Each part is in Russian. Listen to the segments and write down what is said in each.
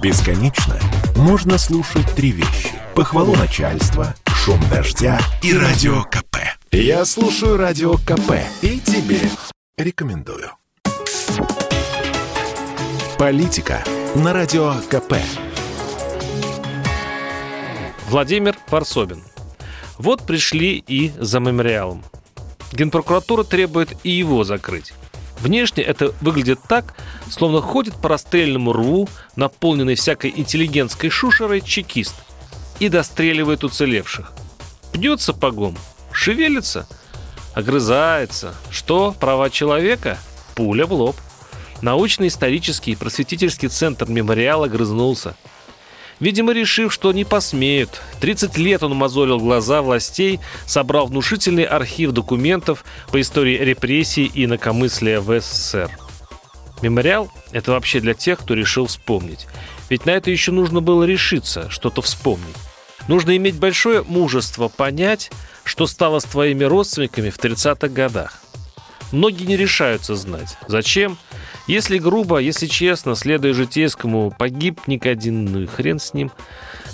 Бесконечно можно слушать три вещи. Похвалу начальства, шум дождя и радио КП. Я слушаю радио КП и тебе рекомендую. Политика на радио КП. Владимир Варсобин. Вот пришли и за мемориалом. Генпрокуратура требует и его закрыть. Внешне это выглядит так, словно ходит по расстрельному рву, наполненный всякой интеллигентской шушерой, чекист и достреливает уцелевших. Пнет сапогом, шевелится, огрызается. Что, права человека? Пуля в лоб. Научно-исторический и просветительский центр мемориала грызнулся – Видимо, решив, что не посмеют. 30 лет он мозолил глаза властей, собрал внушительный архив документов по истории репрессий и инакомыслия в СССР. Мемориал – это вообще для тех, кто решил вспомнить. Ведь на это еще нужно было решиться, что-то вспомнить. Нужно иметь большое мужество понять, что стало с твоими родственниками в 30-х годах. Многие не решаются знать. Зачем? Если грубо, если честно, следуя житейскому, погиб Никодин, ну и хрен с ним.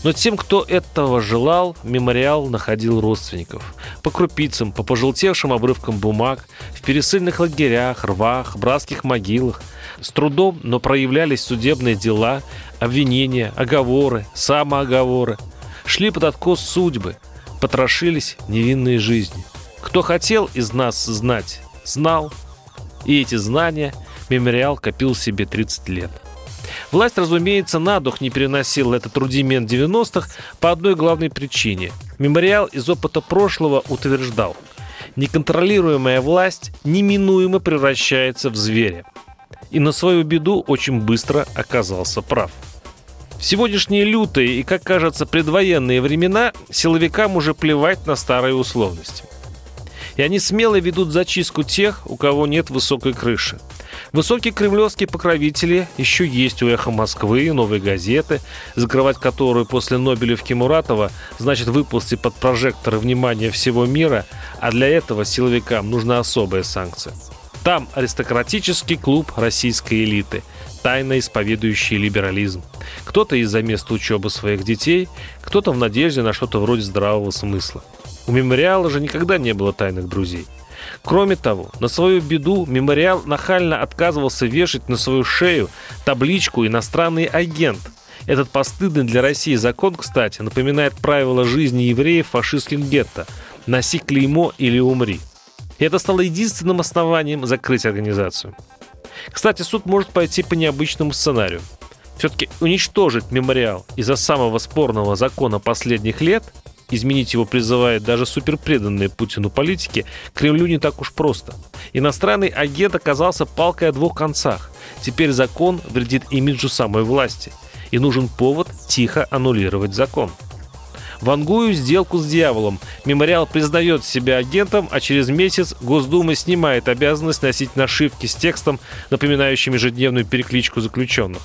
Но тем, кто этого желал, мемориал находил родственников. По крупицам, по пожелтевшим обрывкам бумаг, в пересыльных лагерях, рвах, братских могилах. С трудом, но проявлялись судебные дела, обвинения, оговоры, самооговоры. Шли под откос судьбы, потрошились невинные жизни. Кто хотел из нас знать, знал. И эти знания – мемориал копил себе 30 лет. Власть, разумеется, на дух не переносила этот рудимент 90-х по одной главной причине. Мемориал из опыта прошлого утверждал, неконтролируемая власть неминуемо превращается в зверя. И на свою беду очень быстро оказался прав. В сегодняшние лютые и, как кажется, предвоенные времена силовикам уже плевать на старые условности. И они смело ведут зачистку тех, у кого нет высокой крыши – Высокие кремлевские покровители еще есть у «Эхо Москвы», «Новой газеты», закрывать которую после Нобелевки Муратова значит выползти под прожекторы внимания всего мира, а для этого силовикам нужна особая санкция. Там аристократический клуб российской элиты, тайно исповедующий либерализм. Кто-то из-за места учебы своих детей, кто-то в надежде на что-то вроде здравого смысла. У мемориала же никогда не было тайных друзей – Кроме того, на свою беду мемориал нахально отказывался вешать на свою шею табличку «Иностранный агент». Этот постыдный для России закон, кстати, напоминает правила жизни евреев в фашистских гетто «Носи клеймо или умри». И это стало единственным основанием закрыть организацию. Кстати, суд может пойти по необычному сценарию. Все-таки уничтожить мемориал из-за самого спорного закона последних лет – изменить его призывает даже суперпреданные Путину политики, Кремлю не так уж просто. Иностранный агент оказался палкой о двух концах. Теперь закон вредит имиджу самой власти. И нужен повод тихо аннулировать закон. Вангую сделку с дьяволом. Мемориал признает себя агентом, а через месяц Госдума снимает обязанность носить нашивки с текстом, напоминающим ежедневную перекличку заключенных.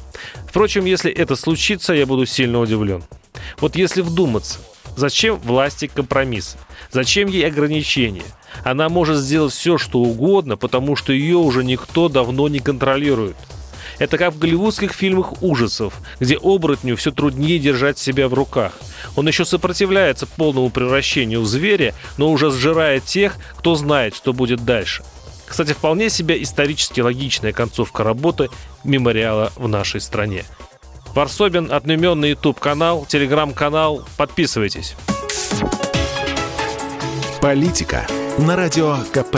Впрочем, если это случится, я буду сильно удивлен. Вот если вдуматься, Зачем власти компромисс? Зачем ей ограничения? Она может сделать все, что угодно, потому что ее уже никто давно не контролирует. Это как в голливудских фильмах ужасов, где оборотню все труднее держать себя в руках. Он еще сопротивляется полному превращению в зверя, но уже сжирает тех, кто знает, что будет дальше. Кстати, вполне себе исторически логичная концовка работы мемориала в нашей стране. Варсобин, одноименный YouTube-канал, телеграм-канал. Подписывайтесь. Политика на Радио КП.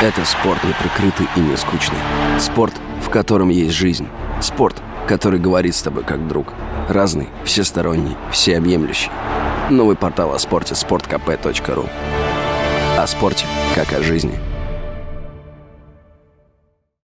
Это спорт не прикрытый и не скучный. Спорт, в котором есть жизнь. Спорт, который говорит с тобой как друг. Разный, всесторонний, всеобъемлющий. Новый портал о спорте – sportkp.ru О спорте, как о жизни –